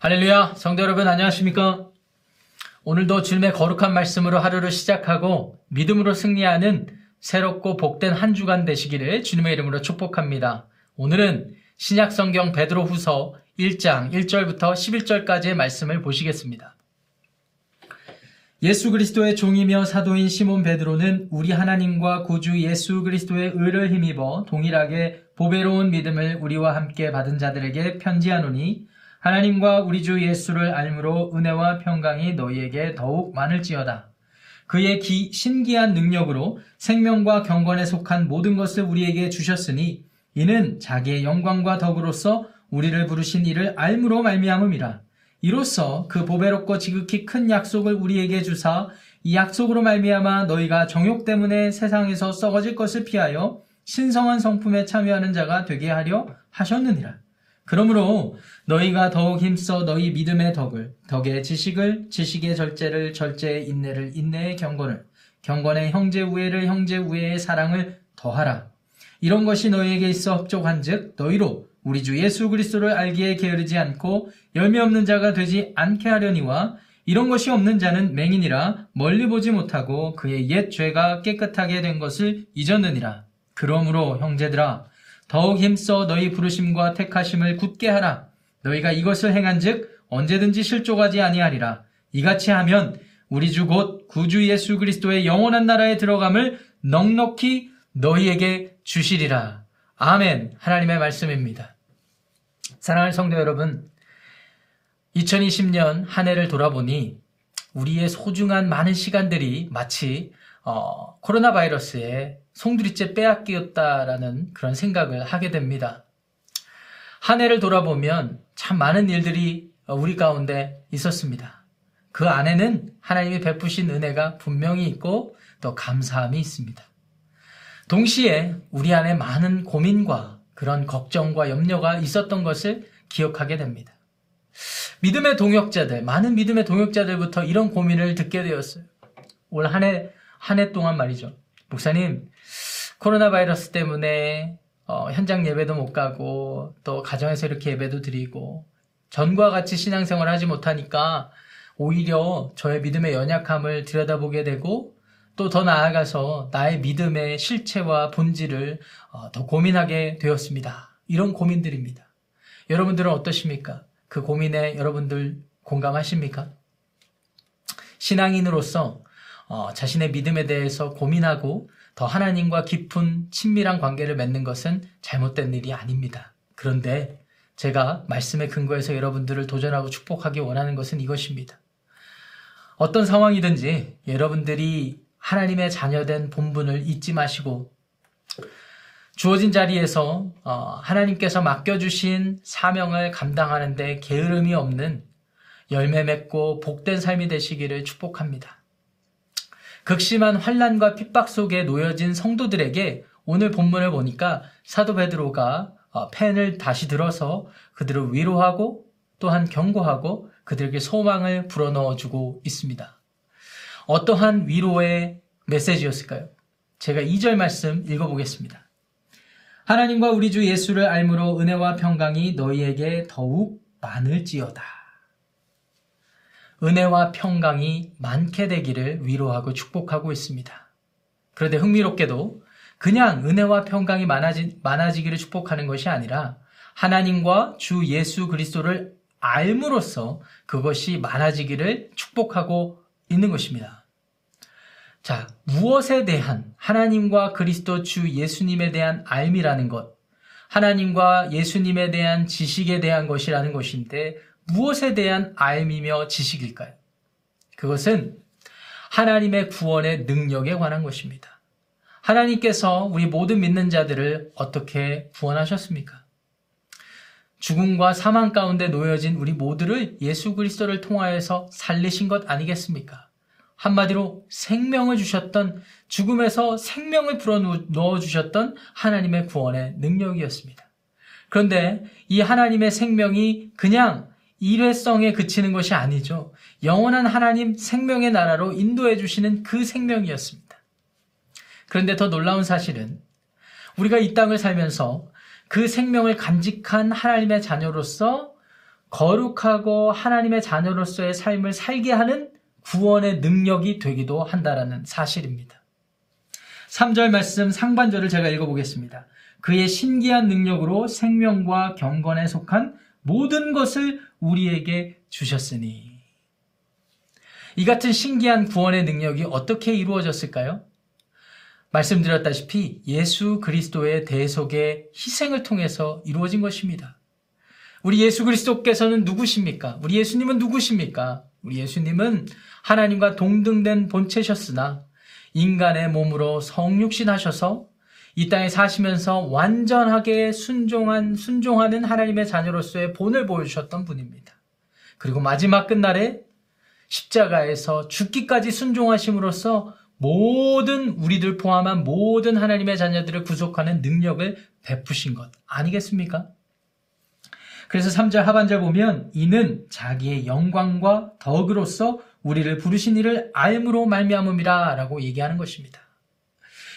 할렐루야, 성도 여러분 안녕하십니까? 오늘도 주님의 거룩한 말씀으로 하루를 시작하고 믿음으로 승리하는 새롭고 복된 한 주간 되시기를 주님의 이름으로 축복합니다. 오늘은 신약 성경 베드로 후서 1장 1절부터 11절까지의 말씀을 보시겠습니다. 예수 그리스도의 종이며 사도인 시몬 베드로는 우리 하나님과 구주 예수 그리스도의 의를 힘입어 동일하게 보배로운 믿음을 우리와 함께 받은 자들에게 편지하노니 하나님과 우리 주 예수를 알므로 은혜와 평강이 너희에게 더욱 많을지어다. 그의 기, 신기한 능력으로 생명과 경건에 속한 모든 것을 우리에게 주셨으니 이는 자기의 영광과 덕으로서 우리를 부르신 이를 알므로 말미암음이라. 이로써 그 보배롭고 지극히 큰 약속을 우리에게 주사 이 약속으로 말미암아 너희가 정욕 때문에 세상에서 썩어질 것을 피하여 신성한 성품에 참여하는 자가 되게 하려 하셨느니라. 그러므로 너희가 더욱 힘써 너희 믿음의 덕을, 덕의 지식을, 지식의 절제를, 절제의 인내를, 인내의 경건을, 경건의 형제 우애를, 형제 우애의 사랑을 더하라. 이런 것이 너희에게 있어 합족한즉 너희로 우리 주 예수 그리스도를 알기에 게으르지 않고 열매 없는 자가 되지 않게 하려니와 이런 것이 없는 자는 맹인이라 멀리 보지 못하고 그의 옛 죄가 깨끗하게 된 것을 잊었느니라. 그러므로 형제들아 더욱 힘써 너희 부르심과 택하심을 굳게 하라. 너희가 이것을 행한즉 언제든지 실족하지 아니하리라. 이같이 하면 우리 주 곧 구주 예수 그리스도의 영원한 나라에 들어감을 넉넉히 너희에게 주시리라. 아멘. 하나님의 말씀입니다. 사랑하는 성도 여러분, 2020년 한 해를 돌아보니 우리의 소중한 많은 시간들이 마치 어, 코로나 바이러스에 송두리째 빼앗겼다라는 그런 생각을 하게 됩니다. 한 해를 돌아보면 참 많은 일들이 우리 가운데 있었습니다. 그 안에는 하나님이 베푸신 은혜가 분명히 있고 또 감사함이 있습니다. 동시에 우리 안에 많은 고민과 그런 걱정과 염려가 있었던 것을 기억하게 됩니다. 믿음의 동역자들, 많은 믿음의 동역자들부터 이런 고민을 듣게 되었어요. 올 한 해, 한 해 동안 말이죠. 목사님, 코로나 바이러스 때문에 어, 현장 예배도 못 가고 또 가정에서 이렇게 예배도 드리고 전과 같이 신앙생활을 하지 못하니까 오히려 저의 믿음의 연약함을 들여다보게 되고 또 더 나아가서 나의 믿음의 실체와 본질을 어, 더 고민하게 되었습니다. 이런 고민들입니다. 여러분들은 어떠십니까? 그 고민에 여러분들 공감하십니까? 신앙인으로서 어, 자신의 믿음에 대해서 고민하고 더 하나님과 깊은 친밀한 관계를 맺는 것은 잘못된 일이 아닙니다. 그런데 제가 말씀의 근거에서 여러분들을 도전하고 축복하기 원하는 것은 이것입니다. 어떤 상황이든지 여러분들이 하나님의 자녀된 본분을 잊지 마시고 주어진 자리에서 어, 하나님께서 맡겨주신 사명을 감당하는데 게으름이 없는 열매 맺고 복된 삶이 되시기를 축복합니다. 극심한 환란과 핍박 속에 놓여진 성도들에게 오늘 본문을 보니까 사도 베드로가 어, 펜을 다시 들어서 그들을 위로하고 또한 경고하고 그들에게 소망을 불어넣어 주고 있습니다. 어떠한 위로의 메시지였을까요? 제가 2절 말씀 읽어보겠습니다. 하나님과 우리 주 예수를 알므로 은혜와 평강이 너희에게 더욱 많을지어다. 은혜와 평강이 많게 되기를 위로하고 축복하고 있습니다. 그런데 흥미롭게도 그냥 은혜와 평강이 많아지, 많아지기를 축복하는 것이 아니라 하나님과 주 예수 그리스도를 알므로써 그것이 많아지기를 축복하고 있는 것입니다. 자, 무엇에 대한 하나님과 그리스도 주 예수님에 대한 알미라는 것, 하나님과 예수님에 대한 지식에 대한 것이라는 것인데 무엇에 대한 알미며 지식일까요? 그것은 하나님의 구원의 능력에 관한 것입니다. 하나님께서 우리 모든 믿는 자들을 어떻게 구원하셨습니까? 죽음과 사망 가운데 놓여진 우리 모두를 예수 그리스도를 통하여서 살리신 것 아니겠습니까? 한마디로 생명을 주셨던 죽음에서 생명을 불어 넣어 주셨던 하나님의 구원의 능력이었습니다. 그런데 이 하나님의 생명이 그냥 일회성에 그치는 것이 아니죠. 영원한 하나님 생명의 나라로 인도해 주시는 그 생명이었습니다. 그런데 더 놀라운 사실은 우리가 이 땅을 살면서 그 생명을 간직한 하나님의 자녀로서 거룩하고 하나님의 자녀로서의 삶을 살게 하는 구원의 능력이 되기도 한다라는 사실입니다. 3절 말씀 상반절을 제가 읽어보겠습니다. 그의 신기한 능력으로 생명과 경건에 속한 모든 것을 우리에게 주셨으니. 이 같은 신기한 구원의 능력이 어떻게 이루어졌을까요? 말씀드렸다시피 예수 그리스도의 대속의 희생을 통해서 이루어진 것입니다. 우리 예수 그리스도께서는 누구십니까? 우리 예수님은 누구십니까? 우리 예수님은 하나님과 동등된 본체셨으나 인간의 몸으로 성육신하셔서 이 땅에 사시면서 완전하게 순종한 순종하는 하나님의 자녀로서의 본을 보여주셨던 분입니다. 그리고 마지막 끝날에 십자가에서 죽기까지 순종하심으로써 모든 우리들 포함한 모든 하나님의 자녀들을 구속하는 능력을 베푸신 것 아니겠습니까? 그래서 3절 하반절 보면 이는 자기의 영광과 덕으로서 우리를 부르신 이를 알므로 말미암음이라 라고 얘기하는 것입니다.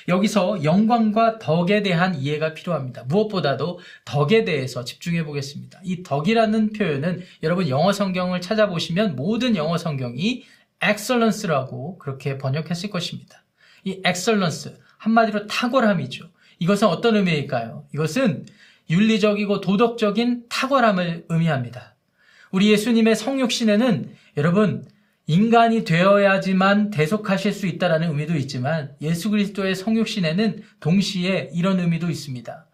여기서 영광과 덕에 대한 이해가 필요합니다. 무엇보다도 덕에 대해서 집중해 보겠습니다. 이 덕이라는 표현은 여러분 영어 성경을 찾아보시면 모든 영어 성경이 excellence라고 그렇게 번역했을 것입니다. 이 excellence 한마디로 탁월함이죠. 이것은 어떤 의미일까요? 이것은 윤리적이고 도덕적인 탁월함을 의미합니다. 우리 예수님의 성육신에는 여러분 인간이 되어야지만 대속하실 수 있다라는 의미도 있지만 예수 그리스도의 성육신에는 동시에 이런 의미도 있습니다.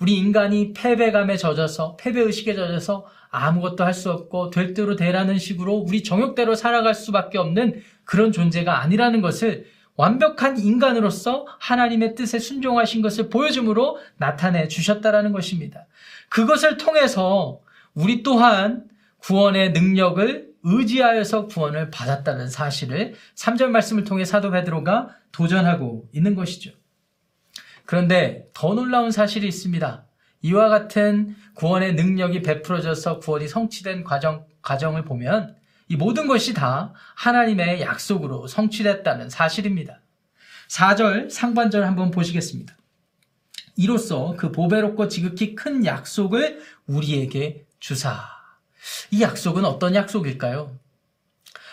우리 인간이 패배감에 젖어서 패배의식에 젖어서 아무것도 할 수 없고 될 대로 되라는 식으로 우리 정욕대로 살아갈 수밖에 없는 그런 존재가 아니라는 것을 완벽한 인간으로서 하나님의 뜻에 순종하신 것을 보여줌으로 나타내 주셨다라는 것입니다. 그것을 통해서 우리 또한 구원의 능력을 의지하여서 구원을 받았다는 사실을 3절 말씀을 통해 사도 베드로가 도전하고 있는 것이죠. 그런데 더 놀라운 사실이 있습니다. 이와 같은 구원의 능력이 베풀어져서 구원이 성취된 과정, 과정을 보면 이 모든 것이 다 하나님의 약속으로 성취됐다는 사실입니다. 4절 상반절 한번 보시겠습니다. 이로써 그 보배롭고 지극히 큰 약속을 우리에게 주사. 이 약속은 어떤 약속일까요?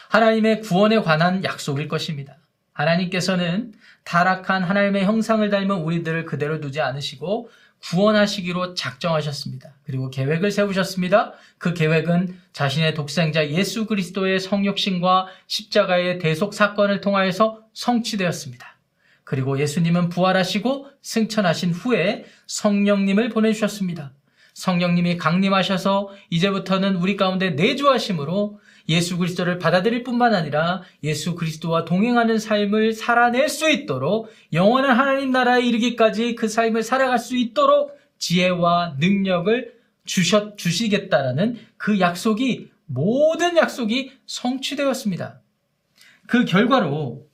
하나님의 구원에 관한 약속일 것입니다. 하나님께서는 타락한 하나님의 형상을 닮은 우리들을 그대로 두지 않으시고 구원하시기로 작정하셨습니다. 그리고 계획을 세우셨습니다. 그 계획은 자신의 독생자 예수 그리스도의 성육신과 십자가의 대속 사건을 통하여서 성취되었습니다. 그리고 예수님은 부활하시고 승천하신 후에 성령님을 보내주셨습니다. 성령님이 강림하셔서 이제부터는 우리 가운데 내주하심으로 예수 그리스도를 받아들일 뿐만 아니라 예수 그리스도와 동행하는 삶을 살아낼 수 있도록 영원한 하나님 나라에 이르기까지 그 삶을 살아갈 수 있도록 지혜와 능력을 주셨, 주시겠다라는 그 약속이 모든 약속이 성취되었습니다. 그 결과로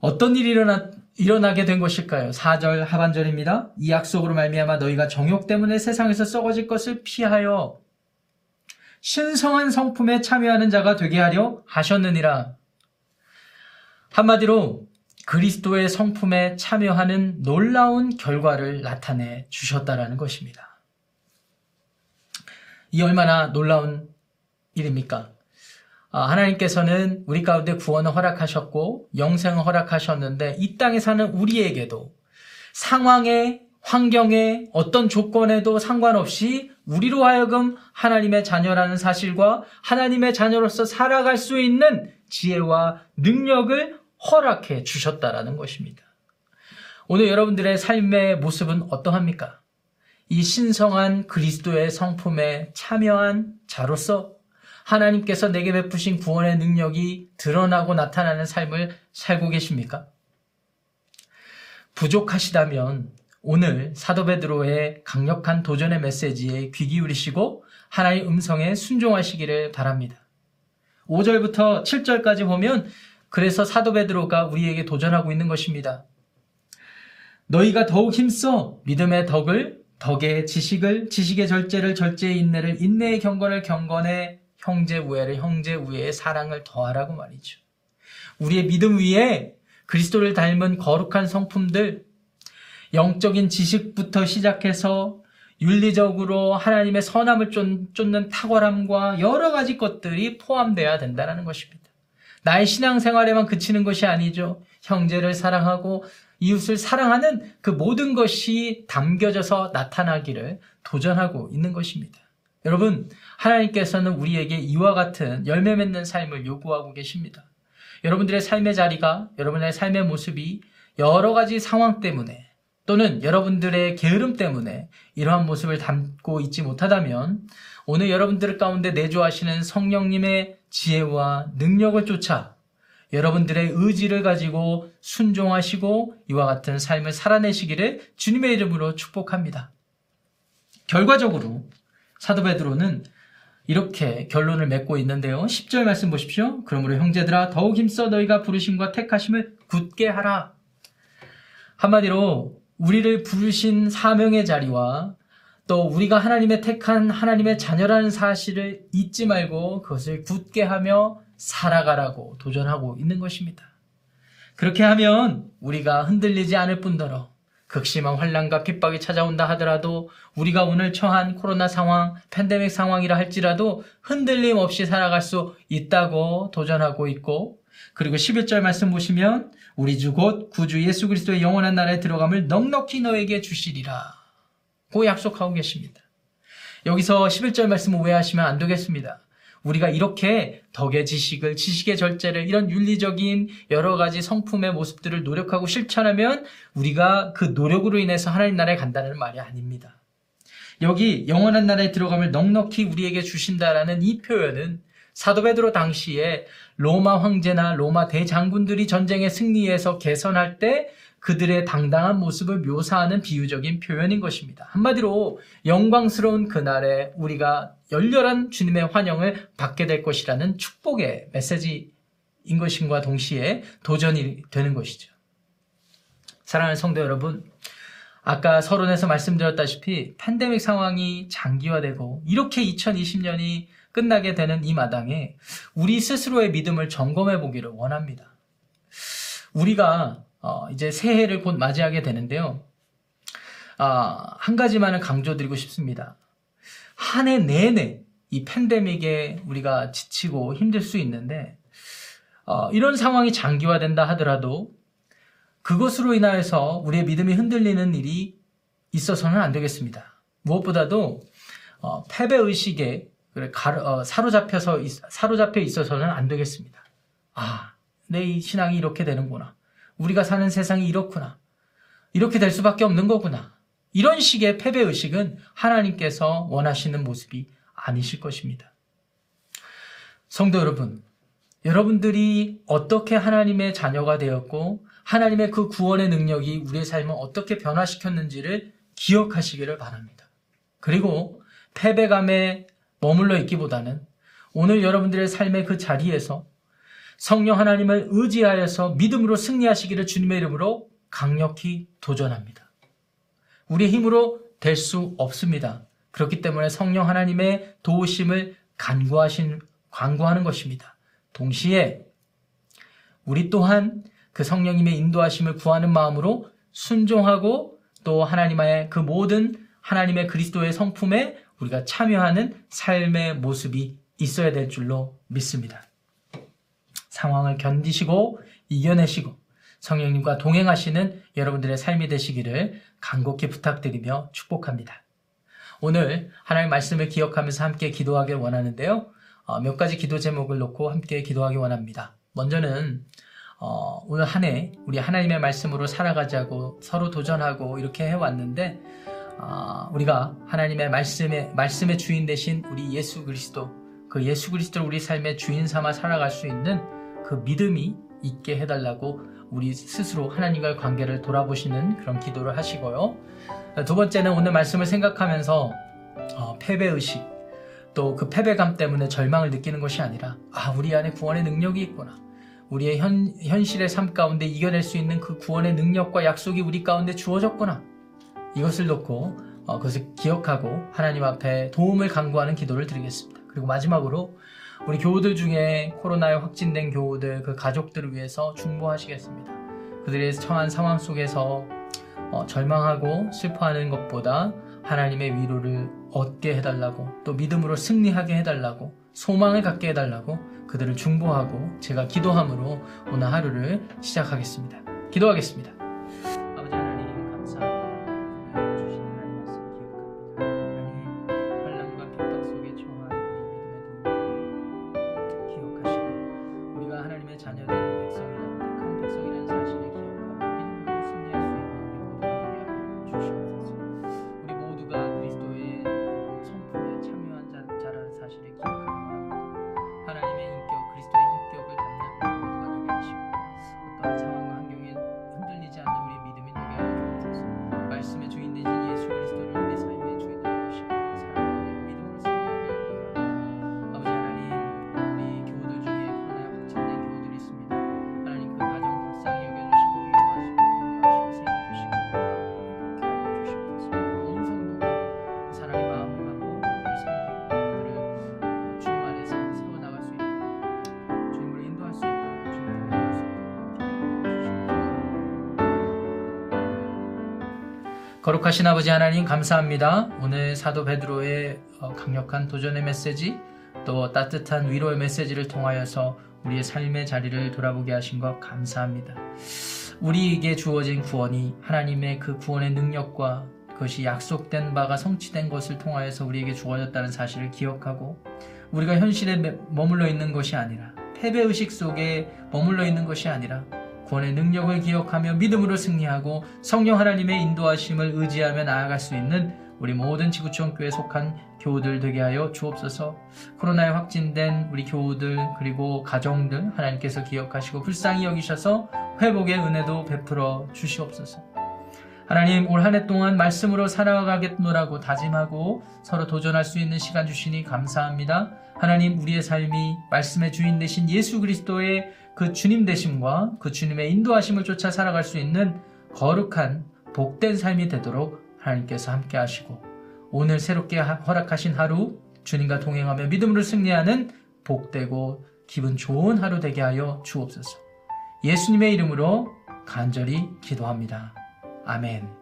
어떤 일이 일어나, 일어나게 된 것일까요? 4절 하반절입니다. 이 약속으로 말미암아 너희가 정욕 때문에 세상에서 썩어질 것을 피하여 신성한 성품에 참여하는 자가 되게 하려 하셨느니라. 한마디로 그리스도의 성품에 참여하는 놀라운 결과를 나타내 주셨다라는 것입니다. 이 얼마나 놀라운 일입니까? 아, 하나님께서는 우리 가운데 구원을 허락하셨고 영생을 허락하셨는데 이 땅에 사는 우리에게도 상황에 환경에 어떤 조건에도 상관없이 우리로 하여금 하나님의 자녀라는 사실과 하나님의 자녀로서 살아갈 수 있는 지혜와 능력을 허락해 주셨다라는 것입니다. 오늘 여러분들의 삶의 모습은 어떠합니까? 이 신성한 그리스도의 성품에 참여한 자로서 하나님께서 내게 베푸신 구원의 능력이 드러나고 나타나는 삶을 살고 계십니까? 부족하시다면 오늘 사도 베드로의 강력한 도전의 메시지에 귀 기울이시고 하나의 음성에 순종하시기를 바랍니다. 5절부터 7절까지 보면 그래서 사도 베드로가 우리에게 도전하고 있는 것입니다. 너희가 더욱 힘써 믿음의 덕을 덕의 지식을 지식의 절제를 절제의 인내를 인내의 경건을 경건의 형제 우애를 형제 우애의 사랑을 더하라고 말이죠. 우리의 믿음 위에 그리스도를 닮은 거룩한 성품들 영적인 지식부터 시작해서 윤리적으로 하나님의 선함을 쫓는 탁월함과 여러 가지 것들이 포함되어야 된다는 것입니다. 나의 신앙생활에만 그치는 것이 아니죠. 형제를 사랑하고 이웃을 사랑하는 그 모든 것이 담겨져서 나타나기를 도전하고 있는 것입니다. 여러분, 하나님께서는 우리에게 이와 같은 열매 맺는 삶을 요구하고 계십니다. 여러분들의 삶의 자리가, 여러분의 삶의 모습이 여러 가지 상황 때문에 또는 여러분들의 게으름 때문에 이러한 모습을 담고 있지 못하다면 오늘 여러분들 가운데 내주하시는 성령님의 지혜와 능력을 쫓아 여러분들의 의지를 가지고 순종하시고 이와 같은 삶을 살아내시기를 주님의 이름으로 축복합니다. 결과적으로 사도 베드로는 이렇게 결론을 맺고 있는데요. 10절 말씀 보십시오. 그러므로 형제들아 더욱 힘써 너희가 부르심과 택하심을 굳게 하라. 한마디로 우리를 부르신 사명의 자리와 또 우리가 하나님의 택한 하나님의 자녀라는 사실을 잊지 말고 그것을 굳게 하며 살아가라고 도전하고 있는 것입니다. 그렇게 하면 우리가 흔들리지 않을 뿐더러 극심한 환란과 핍박이 찾아온다 하더라도 우리가 오늘 처한 코로나 상황, 팬데믹 상황이라 할지라도 흔들림 없이 살아갈 수 있다고 도전하고 있고 그리고 11절 말씀 보시면 우리 주 곧 구주 예수 그리스도의 영원한 나라에 들어감을 넉넉히 너에게 주시리라 고 약속하고 계십니다. 여기서 11절 말씀 오해하시면 안 되겠습니다. 우리가 이렇게 덕의 지식을, 지식의 절제를, 이런 윤리적인 여러 가지 성품의 모습들을 노력하고 실천하면 우리가 그 노력으로 인해서 하나님 나라에 간다는 말이 아닙니다. 여기 영원한 나라에 들어감을 넉넉히 우리에게 주신다라는 이 표현은 사도 베드로 당시에 로마 황제나 로마 대장군들이 전쟁의 승리에서 개선할 때 그들의 당당한 모습을 묘사하는 비유적인 표현인 것입니다. 한마디로 영광스러운 그날에 우리가 열렬한 주님의 환영을 받게 될 것이라는 축복의 메시지인 것임과 동시에 도전이 되는 것이죠. 사랑하는 성도 여러분, 아까 서론에서 말씀드렸다시피 팬데믹 상황이 장기화되고 이렇게 2020년이 끝나게 되는 이 마당에 우리 스스로의 믿음을 점검해 보기를 원합니다. 우리가 어, 이제 새해를 곧 맞이하게 되는데요. 아, 한 가지만은 강조드리고 싶습니다. 한 해 내내 이 팬데믹에 우리가 지치고 힘들 수 있는데 어, 이런 상황이 장기화된다 하더라도 그것으로 인하여서 우리의 믿음이 흔들리는 일이 있어서는 안 되겠습니다. 무엇보다도 어, 패배 의식에 어, 사로잡혀서 사로잡혀 있어서는 안 되겠습니다. 아, 내 신앙이 이렇게 되는구나. 우리가 사는 세상이 이렇구나. 이렇게 될 수밖에 없는 거구나. 이런 식의 패배의식은 하나님께서 원하시는 모습이 아니실 것입니다. 성도 여러분, 여러분들이 어떻게 하나님의 자녀가 되었고, 하나님의 그 구원의 능력이 우리의 삶을 어떻게 변화시켰는지를 기억하시기를 바랍니다. 그리고 패배감에 머물러 있기보다는 오늘 여러분들의 삶의 그 자리에서 성령 하나님을 의지하여서 믿음으로 승리하시기를 주님의 이름으로 강력히 도전합니다. 우리의 힘으로 될 수 없습니다. 그렇기 때문에 성령 하나님의 도우심을 간구하신, 간구하는 것입니다. 동시에 우리 또한 그 성령님의 인도하심을 구하는 마음으로 순종하고 또 하나님의 그 모든 하나님의 그리스도의 성품에 우리가 참여하는 삶의 모습이 있어야 될 줄로 믿습니다. 상황을 견디시고 이겨내시고 성령님과 동행하시는 여러분들의 삶이 되시기를 간곡히 부탁드리며 축복합니다. 오늘 하나님 말씀을 기억하면서 함께 기도하길 원하는데요. 어, 몇 가지 기도 제목을 놓고 함께 기도하기 원합니다. 먼저는 어, 오늘 한 해 우리 하나님의 말씀으로 살아가자고 서로 도전하고 이렇게 해왔는데 어, 우리가 하나님의 말씀의 말씀의 주인 되신 우리 예수 그리스도 그 예수 그리스도를 우리 삶의 주인 삼아 살아갈 수 있는 그 믿음이 있게 해달라고 우리 스스로 하나님과의 관계를 돌아보시는 그런 기도를 하시고요. 두 번째는 오늘 말씀을 생각하면서 어, 패배의식 또 그 패배감 때문에 절망을 느끼는 것이 아니라 아 우리 안에 구원의 능력이 있구나. 우리의 현, 현실의 삶 가운데 이겨낼 수 있는 그 구원의 능력과 약속이 우리 가운데 주어졌구나. 이것을 놓고 어, 그것을 기억하고 하나님 앞에 도움을 간구하는 기도를 드리겠습니다. 그리고 마지막으로 우리 교우들 중에 코로나에 확진된 교우들 그 가족들을 위해서 중보하시겠습니다. 그들의 처한 상황 속에서 어, 절망하고 슬퍼하는 것보다 하나님의 위로를 얻게 해달라고 또 믿음으로 승리하게 해달라고 소망을 갖게 해달라고 그들을 중보하고 제가 기도함으로 오늘 하루를 시작하겠습니다. 기도하겠습니다. 거룩하신 아버지 하나님 감사합니다. 오늘 사도 베드로의 어, 강력한 도전의 메시지 또 따뜻한 위로의 메시지를 통하여서 우리의 삶의 자리를 돌아보게 하신 것 감사합니다. 우리에게 주어진 구원이 하나님의 그 구원의 능력과 그것이 약속된 바가 성취된 것을 통하여서 우리에게 주어졌다는 사실을 기억하고 우리가 현실에 매- 머물러 있는 것이 아니라 패배 의식 속에 머물러 있는 것이 아니라 구원의 능력을 기억하며 믿음으로 승리하고 성령 하나님의 인도하심을 의지하며 나아갈 수 있는 우리 모든 지구촌 교회에 속한 교우들 되게 하여 주옵소서. 코로나에 확진된 우리 교우들 그리고 가정들 하나님께서 기억하시고 불쌍히 여기셔서 회복의 은혜도 베풀어 주시옵소서. 하나님 올 한 해 동안 말씀으로 살아가겠노라고 다짐하고 서로 도전할 수 있는 시간 주시니 감사합니다. 하나님 우리의 삶이 말씀의 주인 되신 예수 그리스도의 그 주님 되심과 그 주님의 인도하심을 쫓아 살아갈 수 있는 거룩한 복된 삶이 되도록 하나님께서 함께 하시고 오늘 새롭게 하- 허락하신 하루 주님과 동행하며 믿음으로 승리하는 복되고 기분 좋은 하루 되게 하여 주옵소서. 예수님의 이름으로 간절히 기도합니다. 아멘.